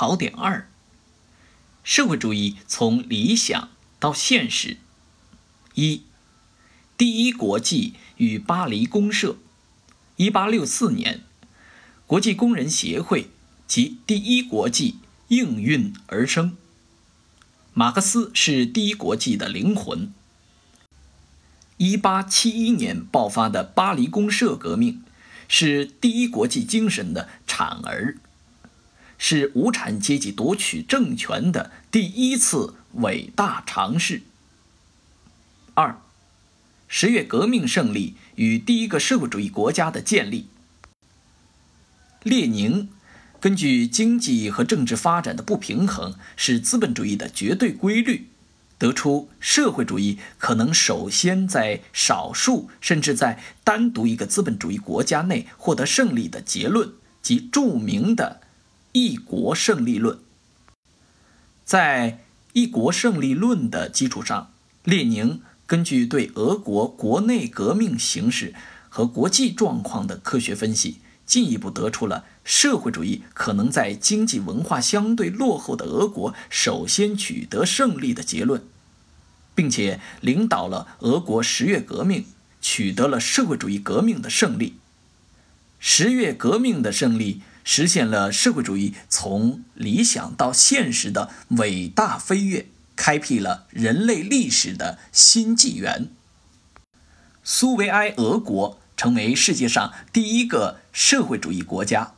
考点二：社会主义从理想到现实。一、第一国际与巴黎公社。一八六四年，国际工人协会及第一国际应运而生。马克思是第一国际的灵魂。一八七一年爆发的巴黎公社革命，是第一国际精神的产儿，是无产阶级夺取政权的第一次伟大尝试。二，十月革命胜利与第一个社会主义国家的建立。列宁根据经济和政治发展的不平衡是资本主义的绝对规律。得出社会主义可能首先在少数甚至在单独一个资本主义国家内获得胜利的结论，即著名的“一国胜利论”。在“一国胜利论”的基础上，列宁根据对俄国国内革命形势和国际状况的科学分析，进一步得出了社会主义可能在经济文化相对落后的俄国首先取得胜利的结论。并且领导了俄国十月革命，取得了社会主义革命的胜利。十月革命的胜利实现了社会主义从理想到现实的伟大飞跃，开辟了人类历史的新纪元。苏维埃俄国成为世界上第一个社会主义国家。